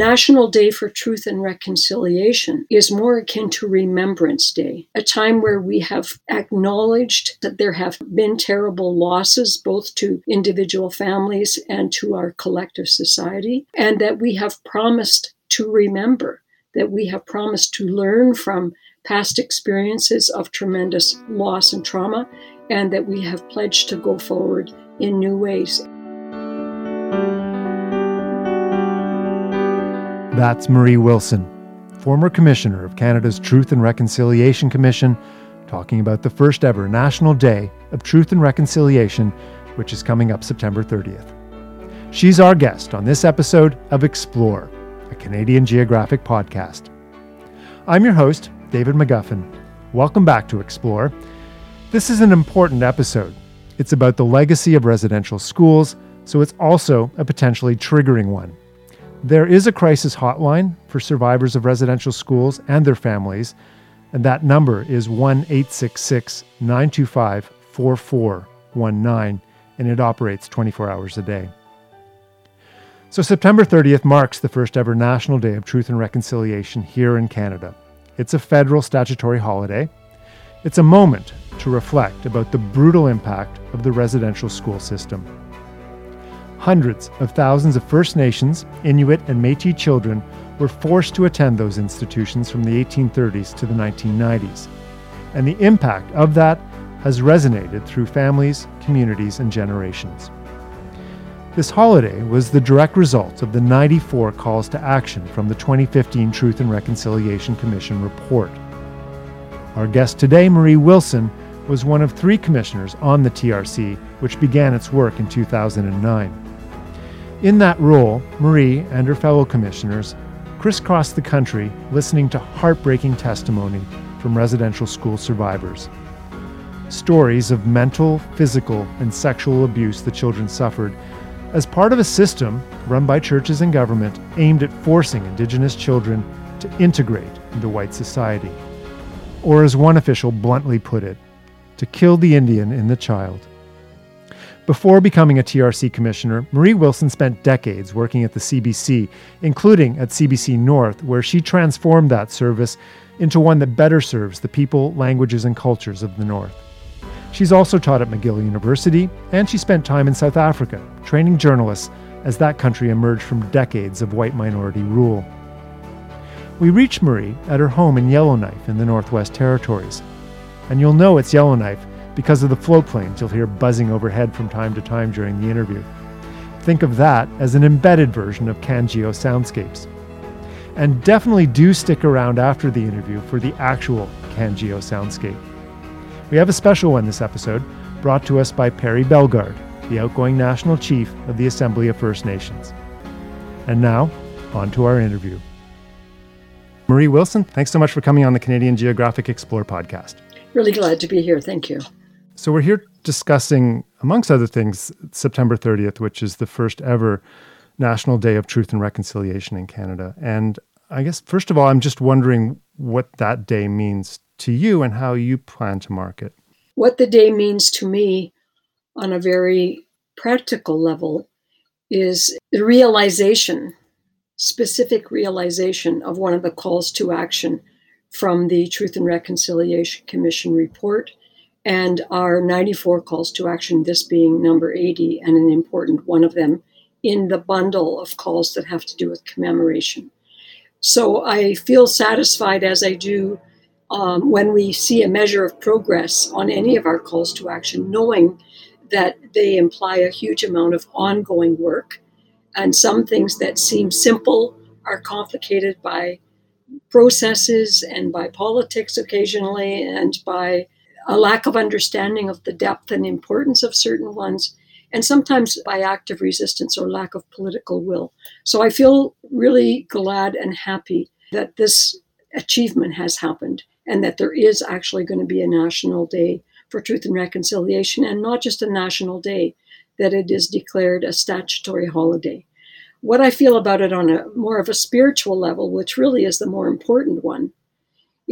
National Day for Truth and Reconciliation is more akin to Remembrance Day, a time where we have acknowledged that there have been terrible losses both to individual families and to our collective society, and that we have promised to remember, that we have promised to learn from past experiences of tremendous loss and trauma, and that we have pledged to go forward in new ways. That's Marie Wilson, former Commissioner of Canada's Truth and Reconciliation Commission, talking about the first ever National Day of Truth and Reconciliation, which is coming up September 30th. She's our guest on this episode of Explore, a Canadian Geographic podcast. I'm your host, David McGuffin. Welcome back to Explore. This is an important episode. It's about the legacy of residential schools, so it's also a potentially triggering one. There is a crisis hotline for survivors of residential schools and their families, and that number is 1 866 925 4419, and it operates 24 hours a day. So, September 30th marks the first ever National Day of Truth and Reconciliation here in Canada. It's a federal statutory holiday. It's a moment to reflect about the brutal impact of the residential school system. Hundreds of thousands of First Nations, Inuit, and Metis children were forced to attend those institutions from the 1830s to the 1990s. And the impact of that has resonated through families, communities, and generations. This holiday was the direct result of the 94 calls to action from the 2015 Truth and Reconciliation Commission report. Our guest today, Marie Wilson, was one of three commissioners on the TRC, which began its work in 2009. In that role, Marie and her fellow commissioners crisscrossed the country listening to heartbreaking testimony from residential school survivors. Stories of mental, physical, and sexual abuse the children suffered as part of a system run by churches and government aimed at forcing Indigenous children to integrate into white society. Or, as one official bluntly put it, to kill the Indian in the child. Before becoming a TRC commissioner, Marie Wilson spent decades working at the CBC, including at CBC North, where she transformed that service into one that better serves the people, languages, and cultures of the North. She's also taught at McGill University, and she spent time in South Africa, training journalists as that country emerged from decades of white minority rule. We reached Marie at her home in Yellowknife in the Northwest Territories. And you'll know it's Yellowknife because of the float planes you'll hear buzzing overhead from time to time during the interview. Think of that as an embedded version of CanGeo soundscapes. And definitely do stick around after the interview for the actual CanGeo soundscape. We have a special one this episode, brought to us by Perry Bellegarde, the outgoing National Chief of the Assembly of First Nations. And now, on to our interview. Marie Wilson, thanks so much for coming on the Canadian Geographic Explore podcast. Really glad to be here. Thank you. So we're here discussing, amongst other things, September 30th, which is the first ever National Day of Truth and Reconciliation in Canada. And I guess, first of all, I'm just wondering what that day means to you and how you plan to mark it. What the day means to me on a very practical level is the realization, specific realization of one of the calls to action from the Truth and Reconciliation Commission report and our 94 calls to action, this being number 80 and an important one of them in the bundle of calls that have to do with commemoration. So I feel satisfied as I do um, when we see a measure of progress on any of our calls to action, knowing that they imply a huge amount of ongoing work. And some things that seem simple are complicated by processes and by politics occasionally and by a lack of understanding of the depth and importance of certain ones, and sometimes by active resistance or lack of political will. So I feel really glad and happy that this achievement has happened and that there is actually going to be a national day for truth and reconciliation, and not just a national day, that it is declared a statutory holiday. What I feel about it on a more of a spiritual level, which really is the more important one,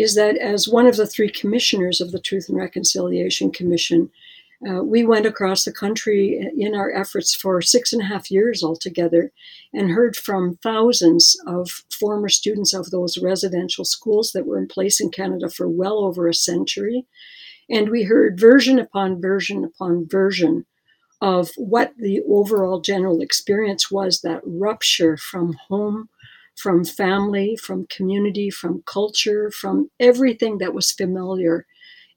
is that as one of the three commissioners of the Truth and Reconciliation Commission, Uh, we went across the country in our efforts for six and a half years altogether and heard from thousands of former students of those residential schools that were in place in Canada for well over a century. And we heard version upon version upon version of what the overall general experience was that rupture from home, from family, from community, from culture, from everything that was familiar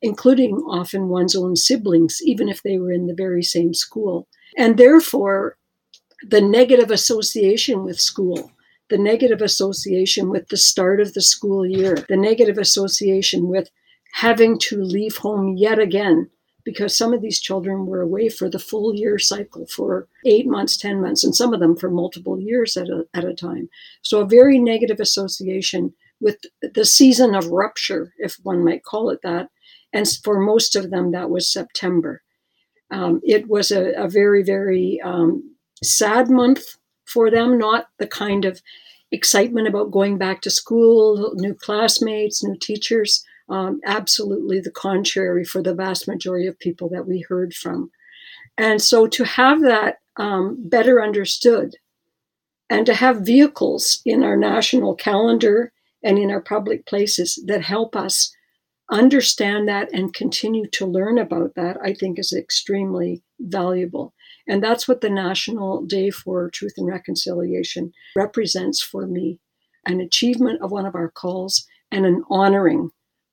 including often one's own siblings, even if they were in the very same school. And therefore, the negative association with school, the negative association with the start of the school year, the negative association with having to leave home yet again because some of these children were away for the full year cycle for eight months, 10 months, and some of them for multiple years at a, at a time. So, a very negative association with the season of rupture, if one might call it that, and for most of them, that was September. Um, it was a, a very, very um, sad month for them, not the kind of excitement about going back to school, new classmates, new teachers. Um, absolutely the contrary for the vast majority of people that we heard from. And so to have that um, better understood and to have vehicles in our national calendar and in our public places that help us understand that and continue to learn about that, I think is extremely valuable. And that's what the National Day for Truth and Reconciliation represents for me an achievement of one of our calls and an honoring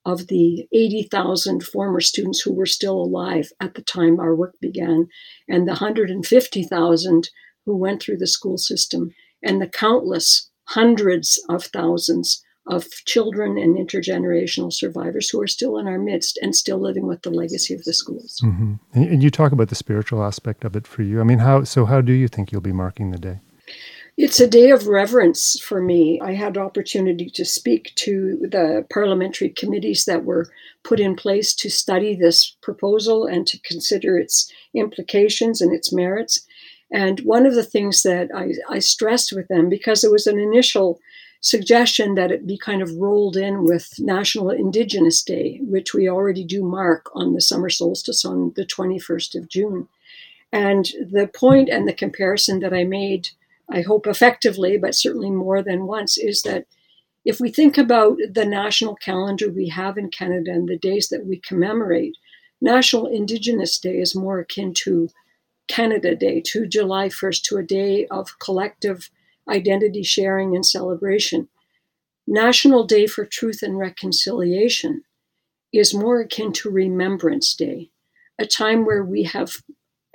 of the 80,000 former students who were still alive at the time our work began, and the 150,000 who went through the school system, and the countless hundreds of thousands of children and intergenerational survivors who are still in our midst and still living with the legacy of the schools. Mm-hmm. And, and you talk about the spiritual aspect of it for you. I mean, how so? How do you think you'll be marking the day? It's a day of reverence for me. I had opportunity to speak to the parliamentary committees that were put in place to study this proposal and to consider its implications and its merits. And one of the things that I, I stressed with them, because it was an initial suggestion that it be kind of rolled in with National Indigenous Day, which we already do mark on the summer solstice on the 21st of June. And the point and the comparison that I made, I hope effectively, but certainly more than once, is that if we think about the national calendar we have in Canada and the days that we commemorate, National Indigenous Day is more akin to Canada Day, to July 1st, to a day of collective identity sharing and celebration. National Day for Truth and Reconciliation is more akin to Remembrance Day, a time where we have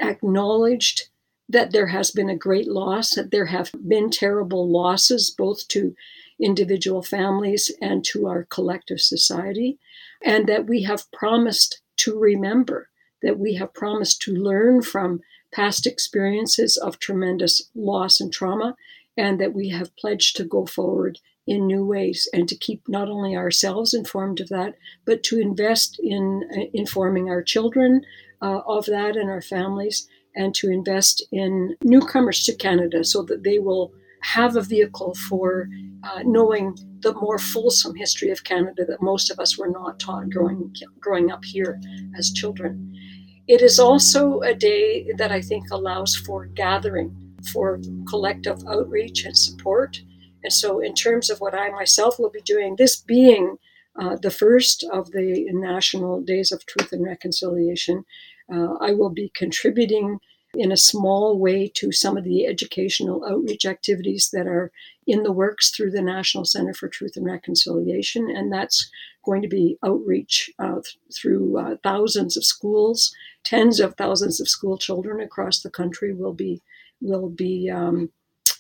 acknowledged that there has been a great loss, that there have been terrible losses, both to individual families and to our collective society, and that we have promised to remember, that we have promised to learn from past experiences of tremendous loss and trauma, and that we have pledged to go forward in new ways and to keep not only ourselves informed of that, but to invest in uh, informing our children uh, of that and our families, and to invest in newcomers to Canada so that they will have a vehicle for uh, knowing the more fulsome history of Canada that most of us were not taught growing growing up here as children. It is also a day that I think allows for gathering for collective outreach and support. And so, in terms of what I myself will be doing, this being uh, the first of the National Days of Truth and Reconciliation, uh, I will be contributing in a small way to some of the educational outreach activities that are in the works through the National Center for Truth and Reconciliation. And that's going to be outreach uh, th- through uh, thousands of schools, tens of thousands of school children across the country will be will be um,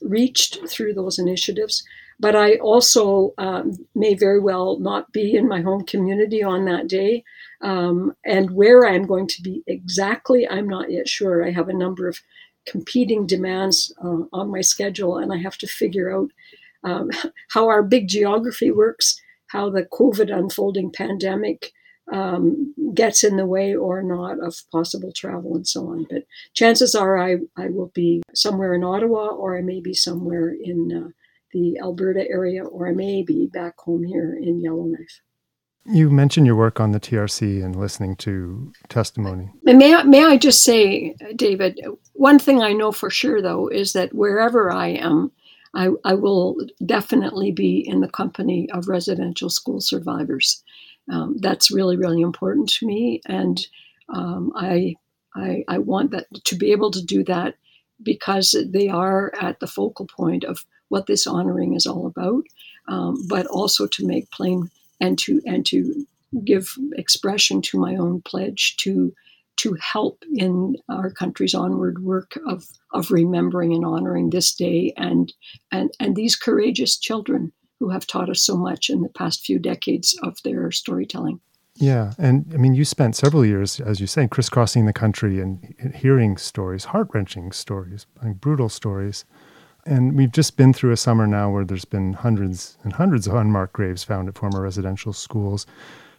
reached through those initiatives. But I also um, may very well not be in my home community on that day. Um, and where I'm going to be exactly, I'm not yet sure. I have a number of competing demands uh, on my schedule, and I have to figure out um, how our big geography works, how the COVID unfolding pandemic um, gets in the way or not of possible travel and so on. But chances are I, I will be somewhere in Ottawa or I may be somewhere in uh, the Alberta area or I may be back home here in Yellowknife. You mentioned your work on the TRC and listening to testimony. may I, may I just say, David, one thing I know for sure, though, is that wherever I am, I, I will definitely be in the company of residential school survivors. Um, that's really, really important to me. And um, I, I, I want that to be able to do that because they are at the focal point of what this honoring is all about, um, but also to make plain and to and to give expression to my own pledge to to help in our country's onward work of of remembering and honoring this day and and and these courageous children who have taught us so much in the past few decades of their storytelling. Yeah, and I mean, you spent several years, as you say, crisscrossing the country and hearing stories, heart wrenching stories, brutal stories. And we've just been through a summer now where there's been hundreds and hundreds of unmarked graves found at former residential schools.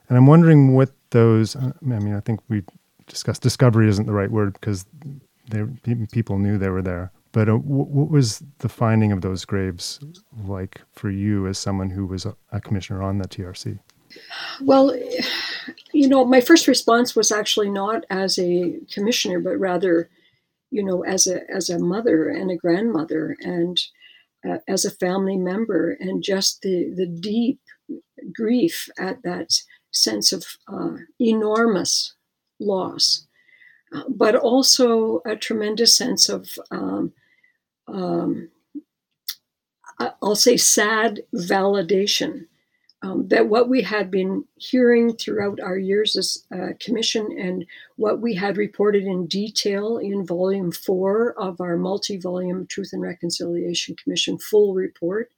And I'm wondering what those, uh, I mean, I think we discussed discovery isn't the right word because people knew they were there. But uh, what was the finding of those graves like for you as someone who was a commissioner on the TRC? Well, you know, my first response was actually not as a commissioner, but rather you know, as a as a mother and a grandmother and uh, as a family member, and just the the deep grief at that sense of uh, enormous loss, uh, but also a tremendous sense of um, um, I'll say sad validation um, that what we had been hearing throughout our years as a commission and what we had reported in detail in volume four of our multi volume Truth and Reconciliation Commission full report,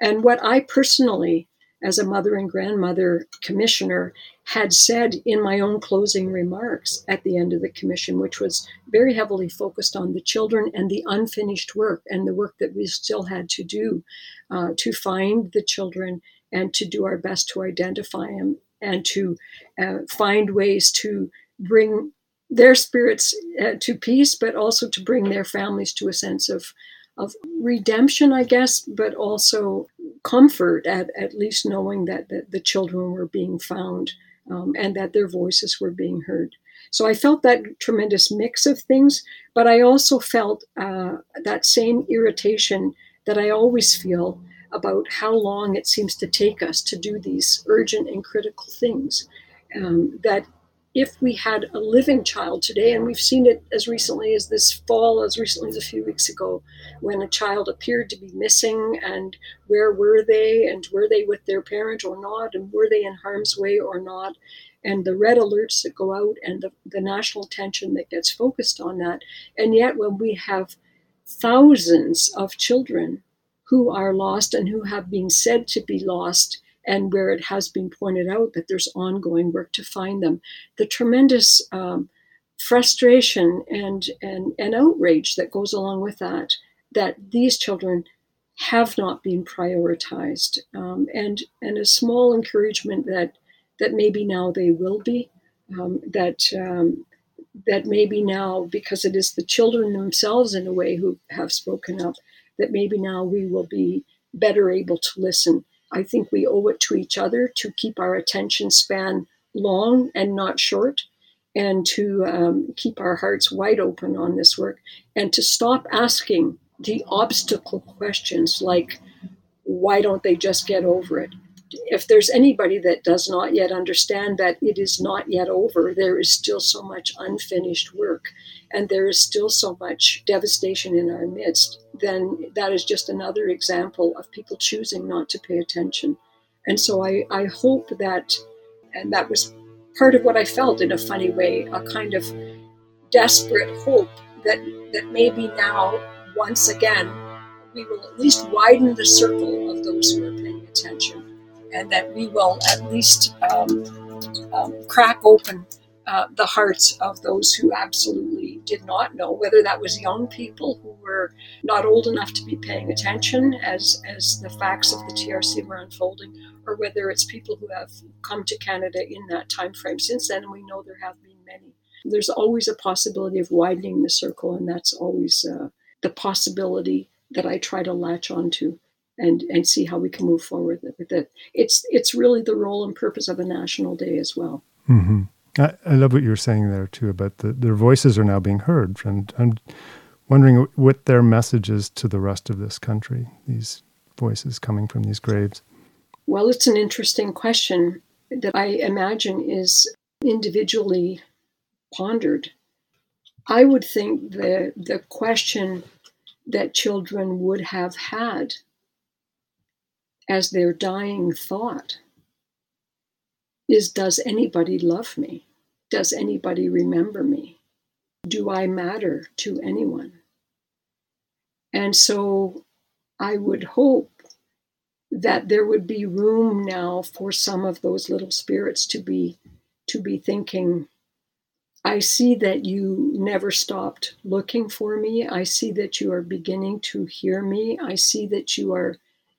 and what I personally, as a mother and grandmother commissioner, had said in my own closing remarks at the end of the commission, which was very heavily focused on the children and the unfinished work and the work that we still had to do uh, to find the children and to do our best to identify them and to uh, find ways to bring their spirits uh, to peace, but also to bring their families to a sense of of redemption, I guess, but also comfort at, at least knowing that, that the children were being found um, and that their voices were being heard. So I felt that tremendous mix of things, but I also felt uh, that same irritation that I always feel about how long it seems to take us to do these urgent and critical things. Um, that if we had a living child today, and we've seen it as recently as this fall, as recently as a few weeks ago, when a child appeared to be missing, and where were they, and were they with their parent or not, and were they in harm's way or not, and the red alerts that go out, and the, the national attention that gets focused on that. And yet, when we have thousands of children who are lost and who have been said to be lost and where it has been pointed out that there's ongoing work to find them. The tremendous um, frustration and, and, and outrage that goes along with that, that these children have not been prioritized, um, and, and a small encouragement that, that maybe now they will be, um, that, um, that maybe now, because it is the children themselves in a way who have spoken up, that maybe now we will be better able to listen. I think we owe it to each other to keep our attention span long and not short, and to um, keep our hearts wide open on this work, and to stop asking the obstacle questions like, why don't they just get over it? if there's anybody that does not yet understand that it is not yet over, there is still so much unfinished work and there is still so much devastation in our midst, then that is just another example of people choosing not to pay attention. And so I, I hope that, and that was part of what I felt in a funny way, a kind of desperate hope that, that maybe now, once again, we will at least widen the circle of those who are paying attention and that we will at least um, um, crack open uh, the hearts of those who absolutely did not know, whether that was young people who were not old enough to be paying attention as, as the facts of the TRC were unfolding, or whether it's people who have come to Canada in that time frame since then, and we know there have been many. There's always a possibility of widening the circle, and that's always uh, the possibility that I try to latch onto. and and see how we can move forward with it. It's it's really the role and purpose of a national day as well. Mm-hmm. I, I, love what you're saying there too about the, their voices are now being heard, and I'm wondering what their message is to the rest of this country. These voices coming from these graves. Well, it's an interesting question that I imagine is individually pondered. I would think the the question that children would have had as their dying thought is Does anybody love me? Does anybody remember me? Do I matter to anyone? And so I would hope that there would be room now for some of those little spirits to be to be thinking I see that you never stopped looking for me. I see that you are beginning to hear me. I see that you are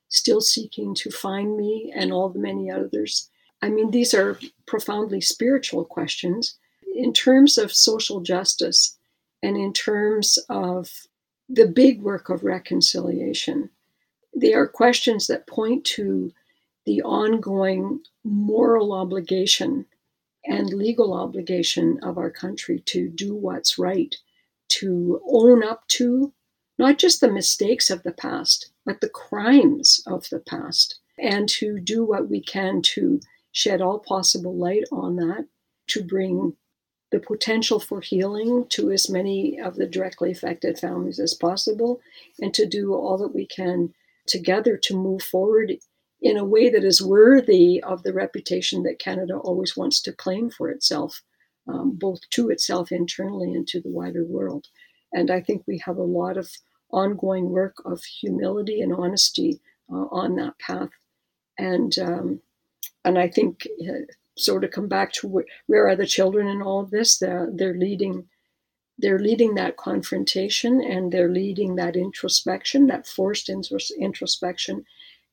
still seeking to find me and all the many others. I mean, these are profoundly spiritual questions. In terms of social justice and in terms of the big work of reconciliation, they are questions that point to the ongoing moral obligation and legal obligation of our country to do what's right, to own up to not just the mistakes of the past, but the crimes of the past, and to do what we can to shed all possible light on that, to bring the potential for healing to as many of the directly affected families as possible, and to do all that we can together to move forward in a way that is worthy of the reputation that Canada always wants to claim for itself, um, both to itself internally and to the wider world. And I think we have a lot of ongoing work of humility and honesty uh, on that path. And um, and I think sort of come back to where, where are the children in all of this? They're, they're leading they're leading that confrontation and they're leading that introspection, that forced introspection.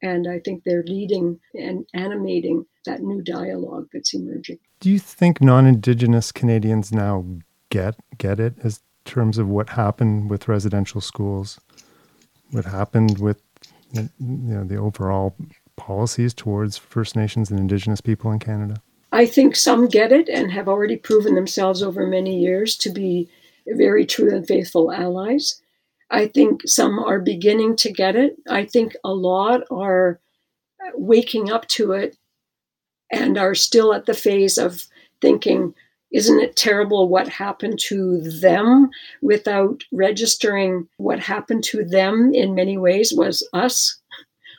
And I think they're leading and animating that new dialogue that's emerging. Do you think non-Indigenous Canadians now get get it as terms of what happened with residential schools, what happened with you know the overall policies towards First Nations and Indigenous people in Canada? I think some get it and have already proven themselves over many years to be very true and faithful allies. I think some are beginning to get it. I think a lot are waking up to it and are still at the phase of thinking, isn't it terrible what happened to them without registering what happened to them in many ways was us,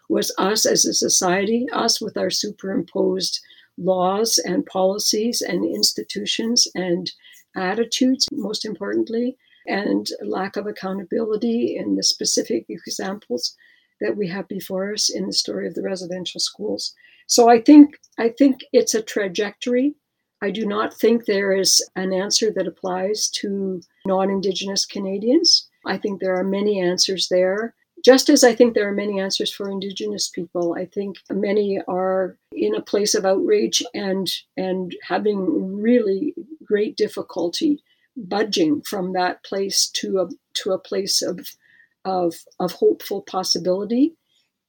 was us as a society, us with our superimposed laws and policies and institutions and attitudes, most importantly, and lack of accountability in the specific examples that we have before us in the story of the residential schools. So I think I think it's a trajectory. I do not think there is an answer that applies to non-indigenous Canadians. I think there are many answers there. Just as I think there are many answers for Indigenous people, I think many are in a place of outrage and and having really great difficulty budging from that place to a to a place of of of hopeful possibility.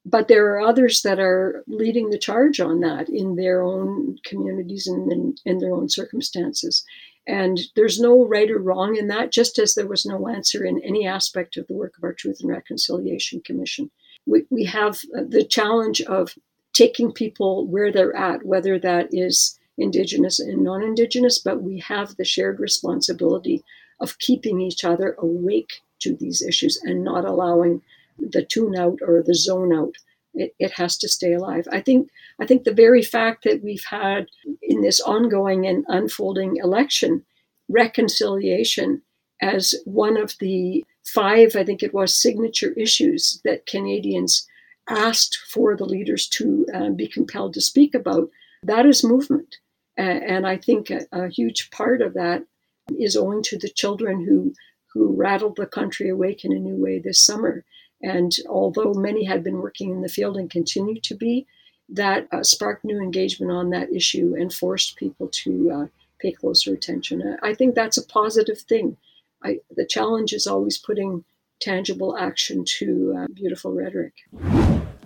But there are others that are leading the charge on that in their own communities and in, in their own circumstances. And there's no right or wrong in that, just as there was no answer in any aspect of the work of our Truth and Reconciliation Commission. We, we have uh, the challenge of taking people where they're at, whether that is Indigenous and non Indigenous, but we have the shared responsibility of keeping each other awake to these issues and not allowing the tune out or the zone out. It, it has to stay alive. I think I think the very fact that we've had in this ongoing and unfolding election reconciliation as one of the five, I think it was, signature issues that Canadians asked for the leaders to uh, be compelled to speak about, that is movement. And I think a, a huge part of that is owing to the children who who rattled the country awake in a new way this summer. And although many had been working in the field and continue to be, that uh, sparked new engagement on that issue and forced people to uh, pay closer attention. I think that's a positive thing. I, the challenge is always putting tangible action to uh, beautiful rhetoric.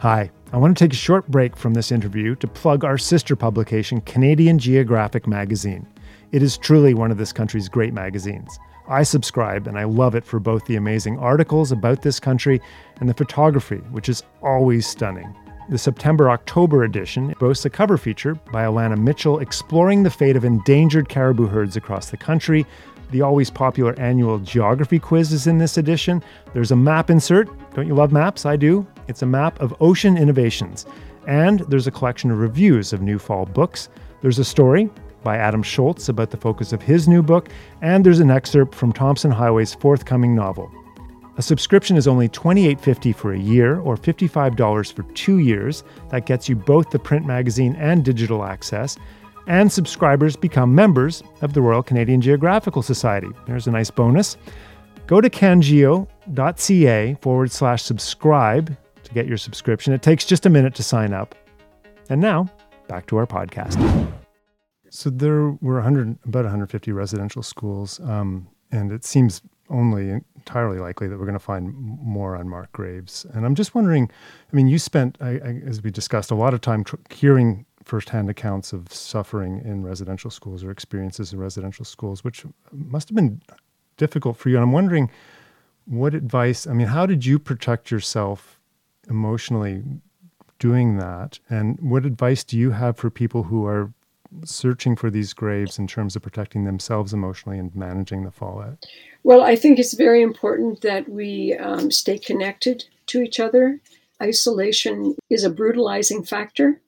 Hi, I want to take a short break from this interview to plug our sister publication, Canadian Geographic Magazine. It is truly one of this country's great magazines. I subscribe and I love it for both the amazing articles about this country and the photography, which is always stunning. The September October edition boasts a cover feature by Alanna Mitchell exploring the fate of endangered caribou herds across the country. The always popular annual geography quiz is in this edition. There's a map insert. Don't you love maps? I do. It's a map of ocean innovations. And there's a collection of reviews of new fall books. There's a story by Adam Shoalts about the focus of his new book, and there's an excerpt from Tomson Highway's forthcoming novel. A subscription is only $28.50 for a year or $55 for two years. That gets you both the print magazine and digital access. And subscribers become members of the Royal Canadian Geographical Society. There's a nice bonus. Go to cangeo.ca forward slash subscribe to get your subscription. It takes just a minute to sign up. And now, back to our podcast. So there were 100, about 150 residential schools, um, and it seems only entirely likely that we're going to find more unmarked graves. And I'm just wondering, I mean, you spent, I, I, as we discussed, a lot of time tr- hearing firsthand accounts of suffering in residential schools or experiences in residential schools, which must have been difficult for you. And I'm wondering what advice, I mean, how did you protect yourself emotionally doing that? And what advice do you have for people who are searching for these graves in terms of protecting themselves emotionally and managing the fallout? Well, I think it's very important that we um, stay connected to each other. Isolation is a brutalizing factor.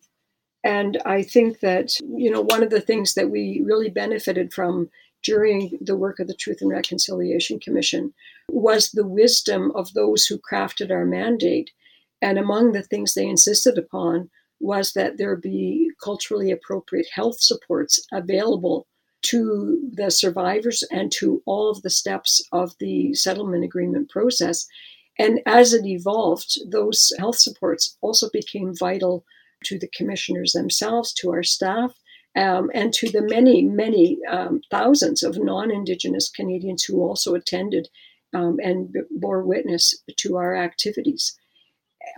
And I think that, you know, one of the things that we really benefited from during the work of the Truth and Reconciliation Commission was the wisdom of those who crafted our mandate. And among the things they insisted upon was that there be culturally appropriate health supports available to the survivors and to all of the steps of the settlement agreement process. And as it evolved, those health supports also became vital to the commissioners themselves, to our staff, um, and to the many, many um, thousands of non Indigenous Canadians who also attended um, and bore witness to our activities.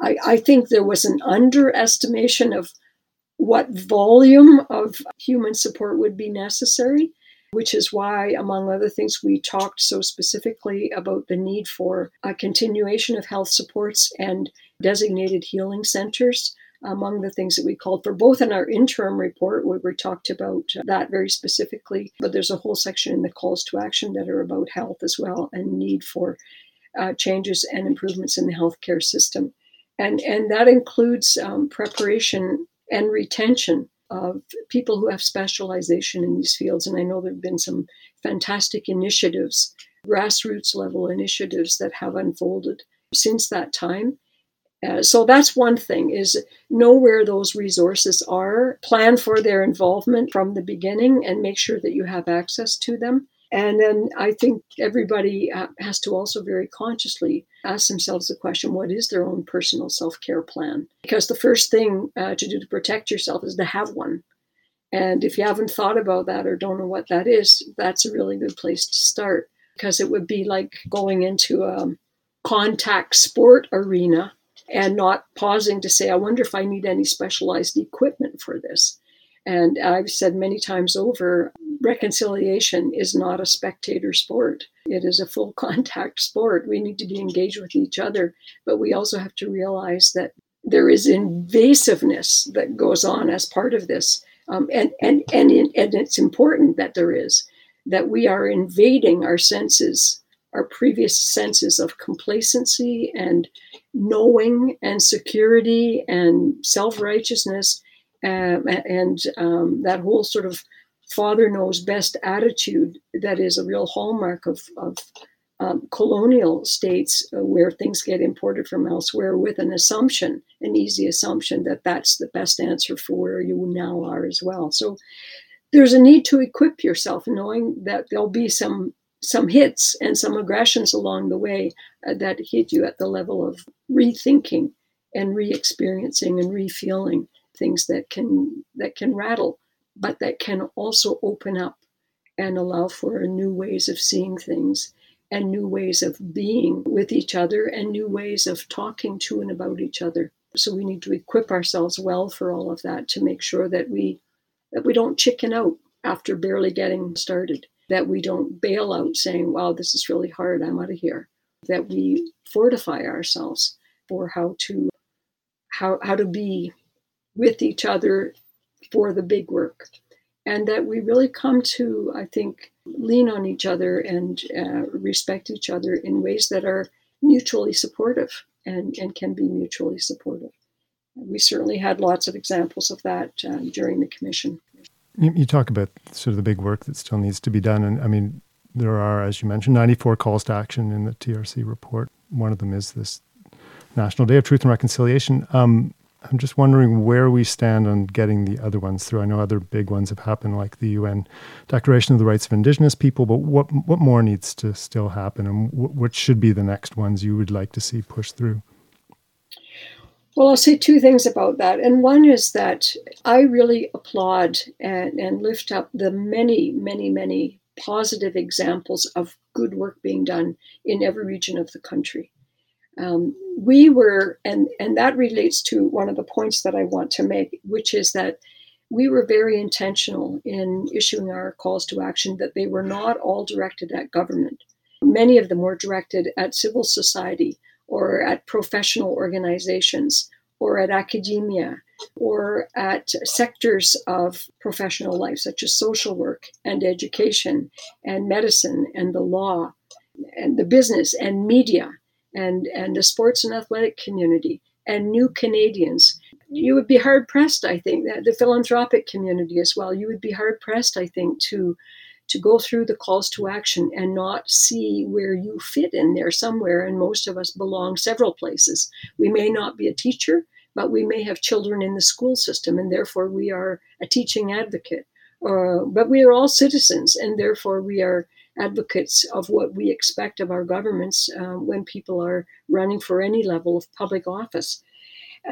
I, I think there was an underestimation of what volume of human support would be necessary, which is why, among other things, we talked so specifically about the need for a continuation of health supports and designated healing centers. Among the things that we called for, both in our interim report, where we talked about that very specifically, but there's a whole section in the calls to action that are about health as well and need for uh, changes and improvements in the healthcare system and and that includes um, preparation and retention of people who have specialization in these fields. And I know there have been some fantastic initiatives, grassroots level initiatives that have unfolded since that time. Uh, so that's one thing is know where those resources are plan for their involvement from the beginning and make sure that you have access to them and then I think everybody has to also very consciously ask themselves the question what is their own personal self care plan? Because the first thing uh, to do to protect yourself is to have one. And if you haven't thought about that or don't know what that is, that's a really good place to start because it would be like going into a contact sport arena and not pausing to say, I wonder if I need any specialized equipment for this. And I've said many times over, reconciliation is not a spectator sport. It is a full contact sport. We need to be engaged with each other, but we also have to realize that there is invasiveness that goes on as part of this. Um, and, and, and, in, and it's important that there is, that we are invading our senses, our previous senses of complacency and knowing and security and self righteousness um, and um, that whole sort of father knows best attitude that is a real hallmark of, of um, colonial states uh, where things get imported from elsewhere with an assumption, an easy assumption that that's the best answer for where you now are as well. So there's a need to equip yourself, knowing that there'll be some some hits and some aggressions along the way uh, that hit you at the level of rethinking and re-experiencing and re-feeling things that can that can rattle, but that can also open up and allow for new ways of seeing things and new ways of being with each other and new ways of talking to and about each other. So we need to equip ourselves well for all of that to make sure that we that we don't chicken out after barely getting started, that we don't bail out saying, wow, this is really hard, I'm out of here. That we fortify ourselves for how to how how to be with each other for the big work. And that we really come to, I think, lean on each other and uh, respect each other in ways that are mutually supportive and, and can be mutually supportive. We certainly had lots of examples of that uh, during the commission. You, you, talk about sort of the big work that still needs to be done. And I mean, there are, as you mentioned, 94 calls to action in the TRC report. One of them is this National Day of Truth and Reconciliation. Um, I'm just wondering where we stand on getting the other ones through. I know other big ones have happened, like the UN Declaration of the Rights of Indigenous People, but what what more needs to still happen, and what, should be the next ones you would like to see pushed through? Well, I'll say two things about that. And one is that I really applaud and, and lift up the many, many, many positive examples of good work being done in every region of the country. Um, we were, and, and that relates to one of the points that I want to make, which is that we were very intentional in issuing our calls to action that they were not all directed at government. Many of them were directed at civil society or at professional organizations or at academia or at sectors of professional life, such as social work and education and medicine and the law and the business and media and, and the sports and athletic community and new Canadians. You would be hard pressed, I think, the philanthropic community as well. You would be hard pressed, I think, to to go through the calls to action and not see where you fit in there somewhere. And most of us belong several places. We may not be a teacher, but we may have children in the school system, and therefore we are a teaching advocate. Uh, but we are all citizens, and therefore we are advocates of what we expect of our governments uh, when people are running for any level of public office.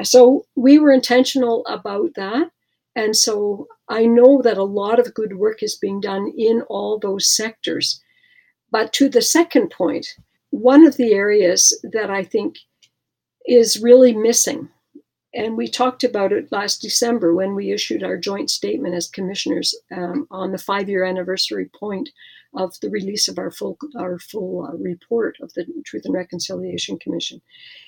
So we were intentional about that. And so I know that a lot of good work is being done in all those sectors. But to the second point, one of the areas that I think is really missing, and we talked about it last December when we issued our joint statement as commissioners um, on the five year anniversary point of the release of our full our full uh, report of the Truth and Reconciliation Commission,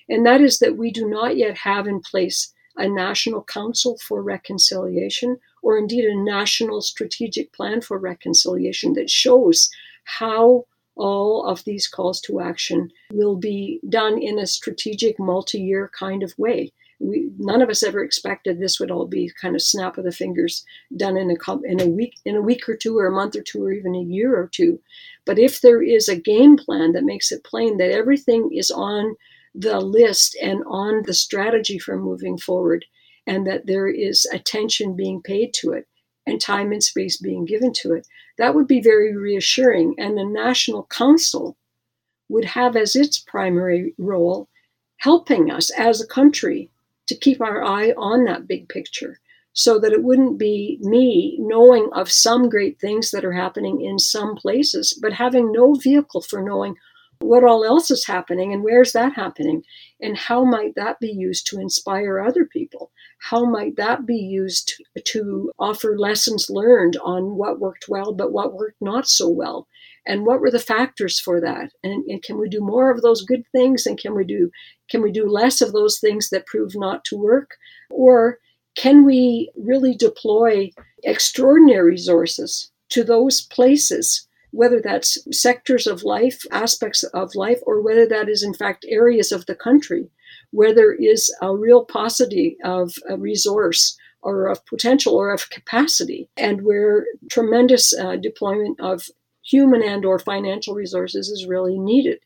and that is that we do not yet have in place a national council for reconciliation or indeed a national strategic plan for reconciliation that shows how all of these calls to action will be done in a strategic multi-year kind of way we none of us ever expected this would all be kind of snap of the fingers done in a in a week in a week or two or a month or two or even a year or two. But if there is a game plan that makes it plain that everything is on the list and on the strategy for moving forward and that there is attention being paid to it and time and space being given to it that would be very reassuring. And the national council would have as its primary role helping us as a country to keep our eye on that big picture so that it wouldn't be me knowing of some great things that are happening in some places, but having no vehicle for knowing what all else is happening and where's that happening and how might that be used to inspire other people? How might that be used to offer lessons learned on what worked well but what worked not so well and what were the factors for that? And, and, can we do more of those good things? And can we do can we do less of those things that prove not to work? Or can we really deploy extraordinary resources to those places whether that's sectors of life aspects of life or whether that is in fact areas of the country where there is a real paucity of a resource or of potential or of capacity and where tremendous uh, deployment of human and or financial resources is really needed.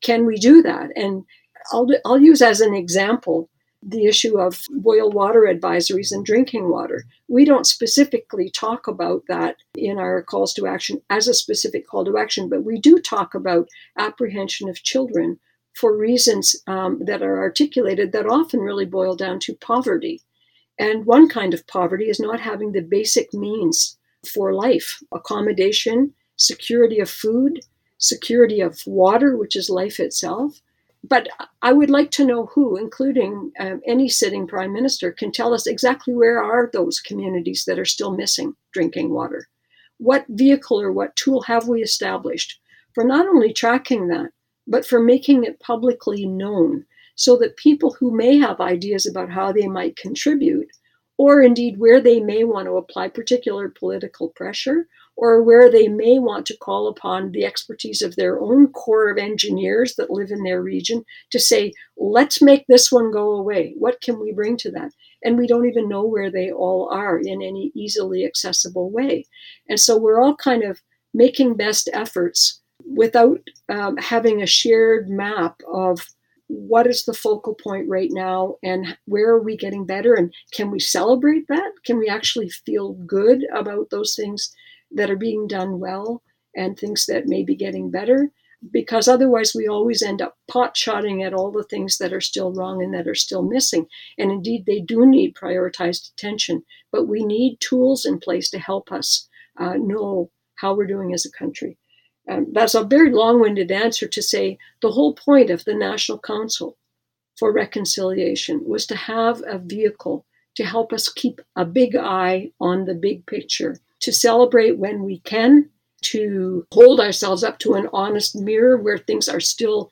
Can we do that? And I'll, I'll use as an example the issue of boil water advisories and drinking water. We don't specifically talk about that in our calls to action as a specific call to action, but we do talk about apprehension of children for reasons um, that are articulated that often really boil down to poverty. And one kind of poverty is not having the basic means for life accommodation, security of food, security of water, which is life itself, but I would like to know who, including um, any sitting prime minister, can tell us exactly where are those communities that are still missing drinking water. What vehicle or what tool have we established for not only tracking that, but for making it publicly known so that people who may have ideas about how they might contribute, or indeed where they may want to apply particular political pressure, or where they may want to call upon the expertise of their own corps of engineers that live in their region to say, let's make this one go away. What can we bring to that? And we don't even know where they all are in any easily accessible way. And so we're all kind of making best efforts without um, having a shared map of what is the focal point right now and where are we getting better and can we celebrate that can we actually feel good about those things that are being done well and things that may be getting better because otherwise we always end up pot shotting at all the things that are still wrong and that are still missing. And indeed they do need prioritized attention but we need tools in place to help us uh, know how we're doing as a country. Um, that's a very long winded answer to say the whole point of the National Council for Reconciliation was to have a vehicle to help us keep a big eye on the big picture, to celebrate when we can, to hold ourselves up to an honest mirror where things are still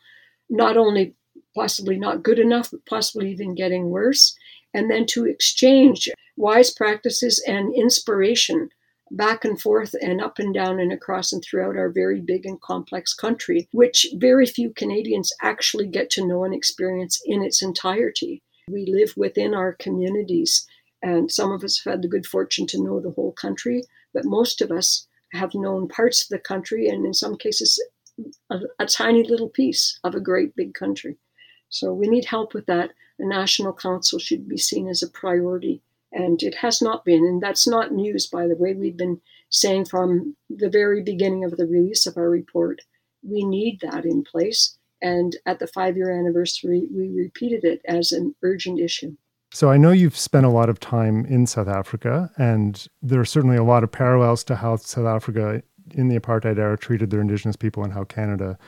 not only possibly not good enough, but possibly even getting worse, and then to exchange wise practices and inspiration back and forth and up and down and across and throughout our very big and complex country, which very few Canadians actually get to know and experience in its entirety. We live within our communities, and some of us have had the good fortune to know the whole country, but most of us have known parts of the country, and in some cases, a, a tiny little piece of a great big country. So we need help with that. The National Council should be seen as a priority and it has not been. And that's not news, by the way. We've been saying from the very beginning of the release of our report, we need that in place. And at the five year anniversary, we repeated it as an urgent issue. So I know you've spent a lot of time in South Africa, and there are certainly a lot of parallels to how South Africa in the apartheid era treated their Indigenous people and how Canada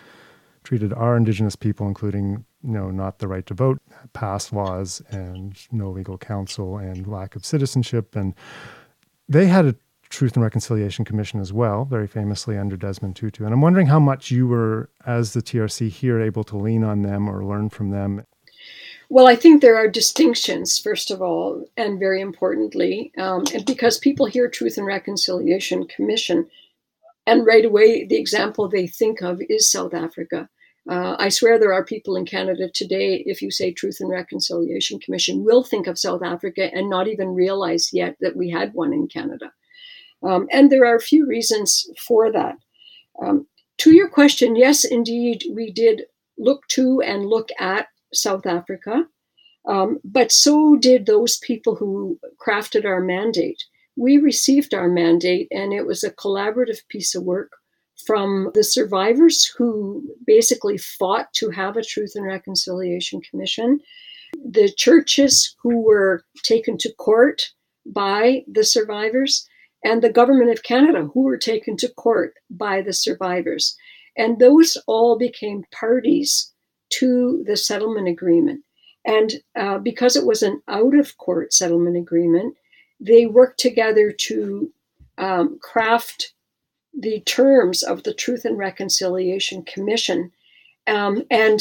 treated our Indigenous people, including you know, not the right to vote, pass laws, and no legal counsel, and lack of citizenship. And they had a Truth and Reconciliation Commission as well, very famously under Desmond Tutu. And I'm wondering how much you were, as the TRC here, able to lean on them or learn from them. Well, I think there are distinctions, first of all, and very importantly, um, and because people hear Truth and Reconciliation Commission, and right away the example they think of is South Africa. Uh, I swear there are people in Canada today, if you say Truth and Reconciliation Commission, will think of South Africa and not even realize yet that we had one in Canada. Um, and there are a few reasons for that. Um, to your question, yes, indeed, we did look to and look at South Africa, um, but so did those people who crafted our mandate. We received our mandate, and it was a collaborative piece of work from the survivors who basically fought to have a Truth and Reconciliation Commission, the churches who were taken to court by the survivors, and the government of Canada who were taken to court by the survivors. And those all became parties to the settlement agreement. And uh, because it was an out of court settlement agreement, they worked together to um, craft the terms of the Truth and Reconciliation Commission, um, and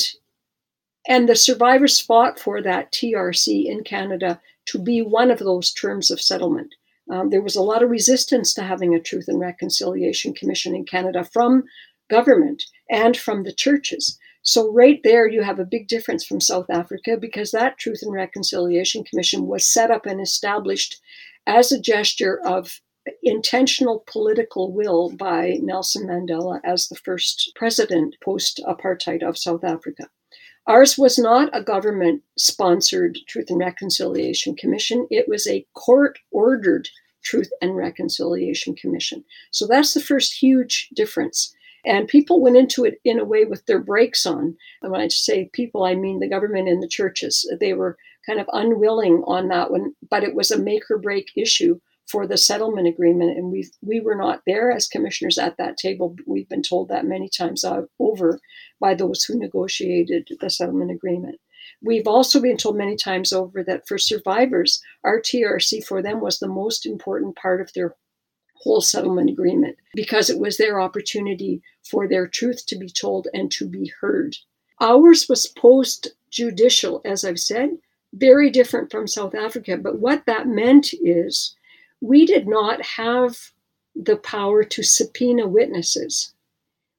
and the survivors fought for that TRC in Canada to be one of those terms of settlement. Um, there was a lot of resistance to having a Truth and Reconciliation Commission in Canada from government and from the churches. So, right there, you have a big difference from South Africa because that Truth and Reconciliation Commission was set up and established as a gesture of intentional political will by Nelson Mandela as the first president post apartheid of South Africa. Ours was not a government sponsored Truth and Reconciliation Commission, it was a court ordered Truth and Reconciliation Commission. So that's the first huge difference. And people went into it in a way with their brakes on. And when I say people, I mean the government and the churches. They were kind of unwilling on that one, but it was a make or break issue for the settlement agreement, and we we were not there as commissioners at that table. We've been told that many times over by those who negotiated the settlement agreement. We've also been told many times over that for survivors, our TRC for them was the most important part of their whole settlement agreement because it was their opportunity for their truth to be told and to be heard. Ours was post judicial, as I've said, very different from South Africa. But what that meant is we did not have the power to subpoena witnesses.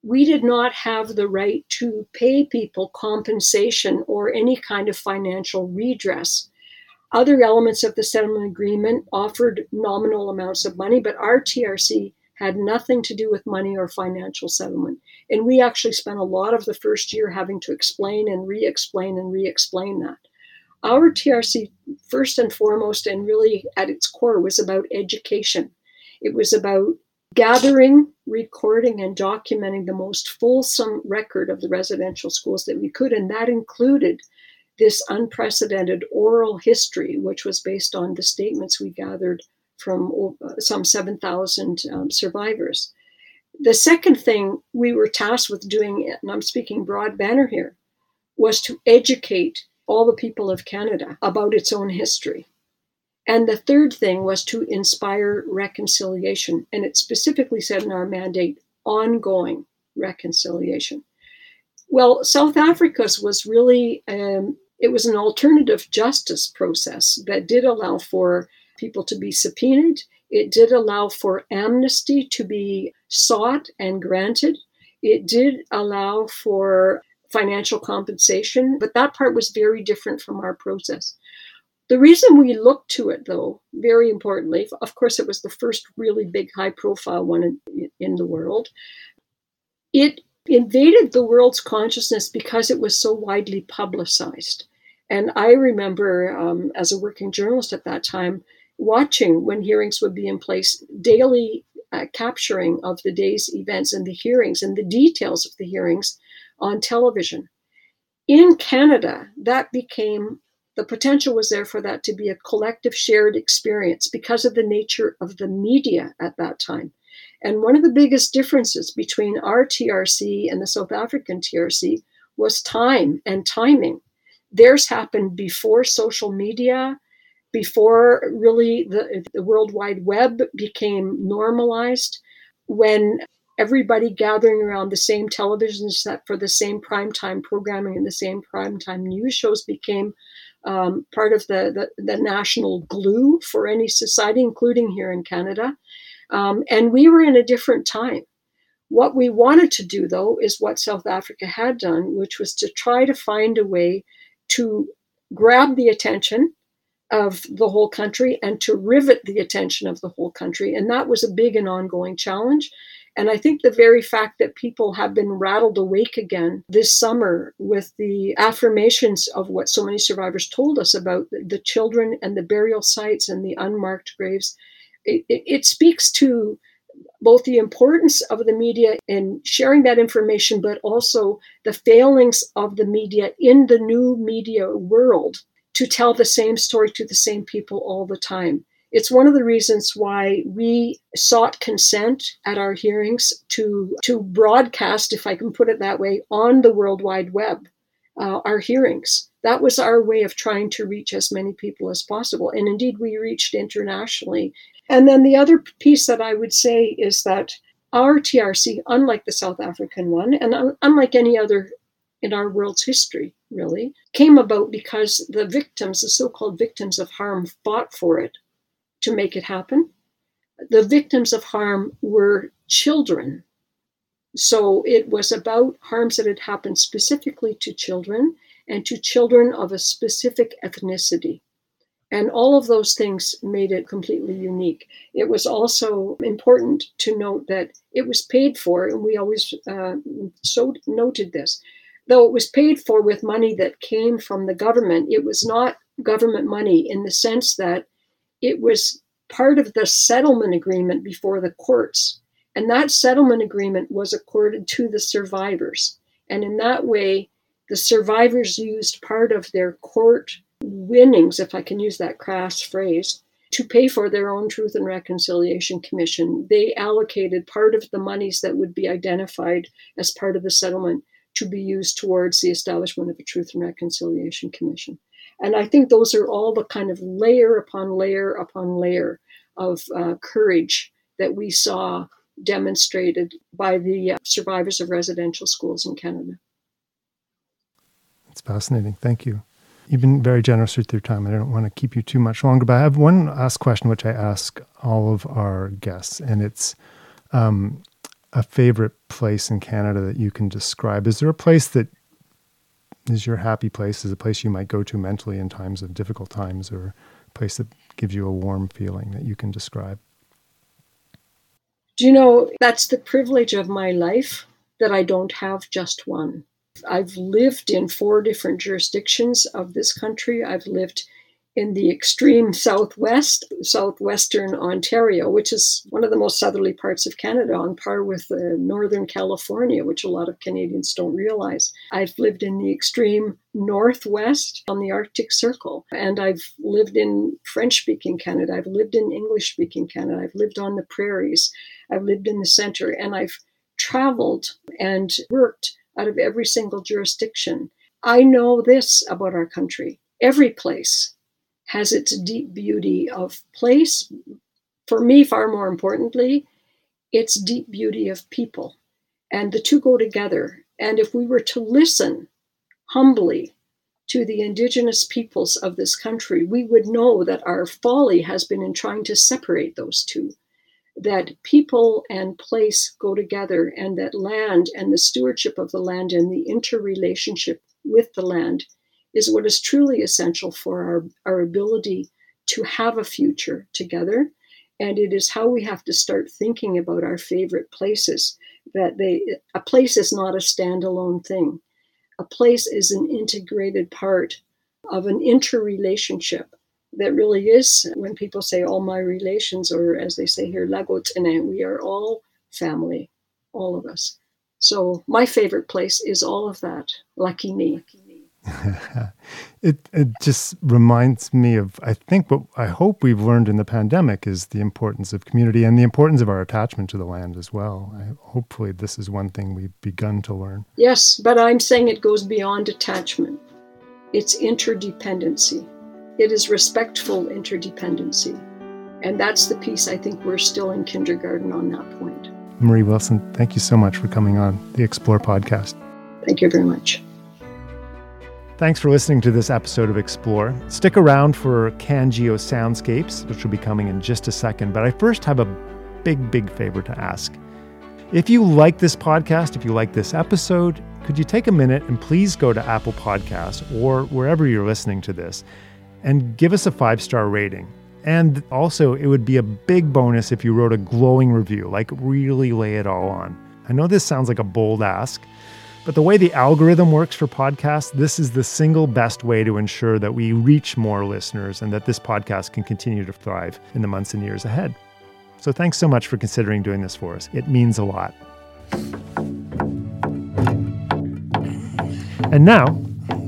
We did not have the right to pay people compensation or any kind of financial redress. Other elements of the settlement agreement offered nominal amounts of money, but our TRC had nothing to do with money or financial settlement. And we actually spent a lot of the first year having to explain and re explain and re explain that. Our TRC, first and foremost, and really at its core, was about education. It was about gathering, recording, and documenting the most fulsome record of the residential schools that we could. And that included this unprecedented oral history, which was based on the statements we gathered from uh, some 7,000 um, survivors. The second thing we were tasked with doing, and I'm speaking broad banner here, was to educate all the people of Canada about its own history. And the third thing was to inspire reconciliation. And it specifically said in our mandate ongoing reconciliation. Well, South Africa's was really, um, it was an alternative justice process that did allow for people to be subpoenaed. It did allow for amnesty to be sought and granted. It did allow for financial compensation, but that part was very different from our process. The reason we looked to it, though, very importantly, of course, it was the first really big high profile one in, in the world. It invaded the world's consciousness because it was so widely publicized. And I remember, um, as a working journalist at that time, watching when hearings would be in place, daily uh, capturing of the day's events and the hearings and the details of the hearings on television. In Canada, that became the potential was there for that to be a collective shared experience because of the nature of the media at that time. And one of the biggest differences between our TRC and the South African TRC was time and timing. Theirs happened before social media, before really the, the World Wide Web became normalized, when everybody gathering around the same television set for the same primetime programming and the same primetime news shows became um, part of the, the, the, national glue for any society, including here in Canada. Um, and we were in a different time. What we wanted to do, though, is what South Africa had done, which was to try to find a way to grab the attention of the whole country and to rivet the attention of the whole country. And that was a big and ongoing challenge. And I think the very fact that people have been rattled awake again this summer with the affirmations of what so many survivors told us about the children and the burial sites and the unmarked graves, it, it speaks to both the importance of the media in sharing that information, but also the failings of the media in the new media world to tell the same story to the same people all the time. It's one of the reasons why we sought consent at our hearings to, to broadcast, if I can put it that way, on the World Wide Web, uh, our hearings. That was our way of trying to reach as many people as possible. And indeed, we reached internationally. And then the other piece that I would say is that our TRC, unlike the South African one, and unlike any other in our world's history, really, came about because the victims, the so called victims of harm, fought for it to make it happen. The victims of harm were children. So it was about harms that had happened specifically to children and to children of a specific ethnicity. And all of those things made it completely unique. It was also important to note that it was paid for, and we always uh, so noted this. Though it was paid for with money that came from the government, it was not government money in the sense that it was part of the settlement agreement before the courts. And that settlement agreement was accorded to the survivors. And in that way, the survivors used part of their court winnings, if I can use that crass phrase, to pay for their own Truth and Reconciliation Commission. They allocated part of the monies that would be identified as part of the settlement to be used towards the establishment of a Truth and Reconciliation Commission. And I think those are all the kind of layer upon layer upon layer of uh, courage that we saw demonstrated by the uh, survivors of residential schools in Canada. It's fascinating. Thank you. You've been very generous with your time. I don't want to keep you too much longer, but I have one last question, which I ask all of our guests, and it's um, a favorite place in Canada that you can describe. Is there a place that is your happy place? Is a place you might go to mentally in times of difficult times, or a place that gives you a warm feeling that you can describe? Do you know that's the privilege of my life that I don't have just one. I've lived in four different jurisdictions of this country. I've lived in the extreme southwest, southwestern Ontario, which is one of the most southerly parts of Canada, on par with uh, northern California, which a lot of Canadians don't realize. I've lived in the extreme northwest on the Arctic Circle, and I've lived in French speaking Canada. I've lived in English speaking Canada. I've lived on the prairies. I've lived in the center, and I've traveled and worked out of every single jurisdiction. I know this about our country. Every place has its deep beauty of place. For me, far more importantly, its deep beauty of people. And the two go together. And if we were to listen humbly to the indigenous peoples of this country, we would know that our folly has been in trying to separate those two that people and place go together, and that land and the stewardship of the land and the interrelationship with the land is what is truly essential for our, our ability to have a future together. And it is how we have to start thinking about our favorite places. That they a place is not a standalone thing. A place is an integrated part of an interrelationship that really is when people say all my relations, or as they say here, lagotene, we are all family, all of us. So my favorite place is all of that. Lucky me. it it just reminds me of I think what I hope we've learned in the pandemic is the importance of community and the importance of our attachment to the land as well. I, hopefully, this is one thing we've begun to learn. Yes, but I'm saying it goes beyond attachment. It's interdependency. It is respectful interdependency. And that's the piece I think we're still in kindergarten on that point. Marie Wilson, thank you so much for coming on the Explore podcast. Thank you very much. Thanks for listening to this episode of Explore. Stick around for CanGeo Soundscapes, which will be coming in just a second. But I first have a big, big favor to ask. If you like this podcast, if you like this episode, could you take a minute and please go to Apple Podcasts or wherever you're listening to this and give us a five star rating. And also, it would be a big bonus if you wrote a glowing review, like really lay it all on. I know this sounds like a bold ask, but the way the algorithm works for podcasts, this is the single best way to ensure that we reach more listeners and that this podcast can continue to thrive in the months and years ahead. So thanks so much for considering doing this for us. It means a lot. And now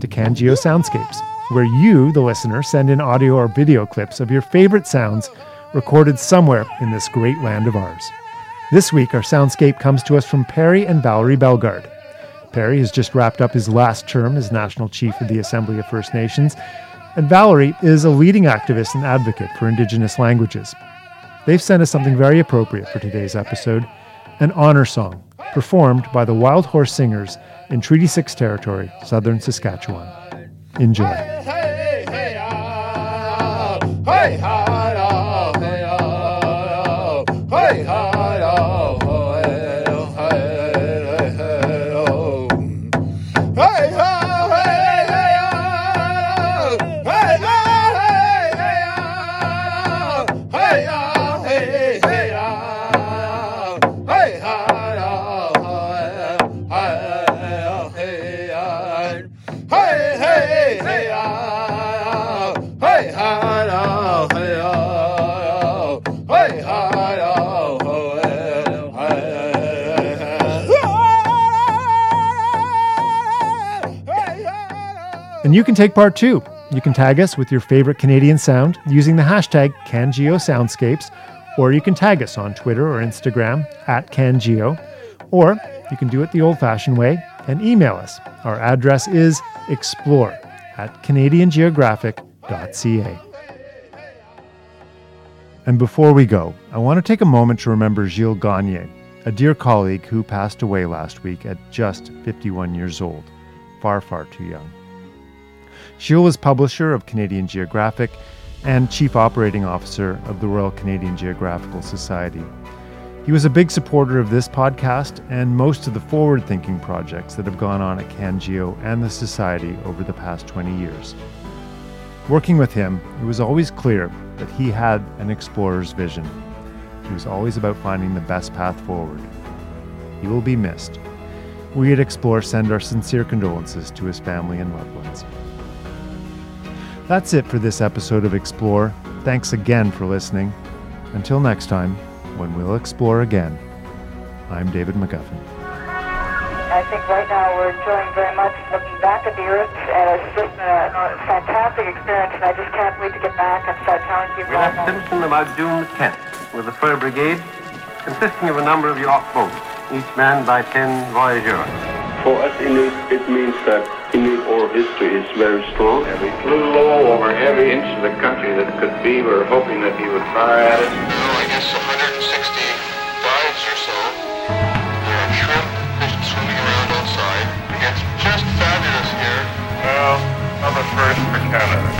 to CanGeo Soundscapes where you, the listener, send in audio or video clips of your favorite sounds recorded somewhere in this great land of ours. This week, our soundscape comes to us from Perry and Valerie Bellegarde. Perry has just wrapped up his last term as National Chief of the Assembly of First Nations, and Valerie is a leading activist and advocate for Indigenous languages. They've sent us something very appropriate for today's episode an honor song performed by the Wild Horse Singers in Treaty 6 territory, southern Saskatchewan. Enjoy. Hey, hey, hey, ah. Ah. And you can take part too. You can tag us with your favorite Canadian sound using the hashtag CanGeoSoundscapes, or you can tag us on Twitter or Instagram at CanGeo, or you can do it the old fashioned way and email us. Our address is explore at canadiangeographic.ca. And before we go, I want to take a moment to remember Gilles Gagné, a dear colleague who passed away last week at just 51 years old, far, far too young. Gilles was publisher of Canadian Geographic and chief operating officer of the Royal Canadian Geographical Society. He was a big supporter of this podcast and most of the forward thinking projects that have gone on at CanGeo and the Society over the past 20 years. Working with him, it was always clear that he had an explorer's vision. He was always about finding the best path forward. He will be missed. We at Explore send our sincere condolences to his family and loved ones. That's it for this episode of Explore. Thanks again for listening. Until next time, when we'll explore again, I'm David McGuffin. I think right now we're enjoying very much looking back at the Earth, and it's just a, a fantastic experience, and I just can't wait to get back and start telling people We left about it. Simpson about June the 10th with the Fur Brigade, consisting of a number of York boats, each manned by 10 voyageurs. For us Inuit, it means that in oral history is very strong. And we flew low over every inch of the country that could be. We were hoping that he would fire at us. Oh, I guess 160 dives or so. There are shrimp swimming around outside. It's just fabulous here. Well, I'm a first for Canada.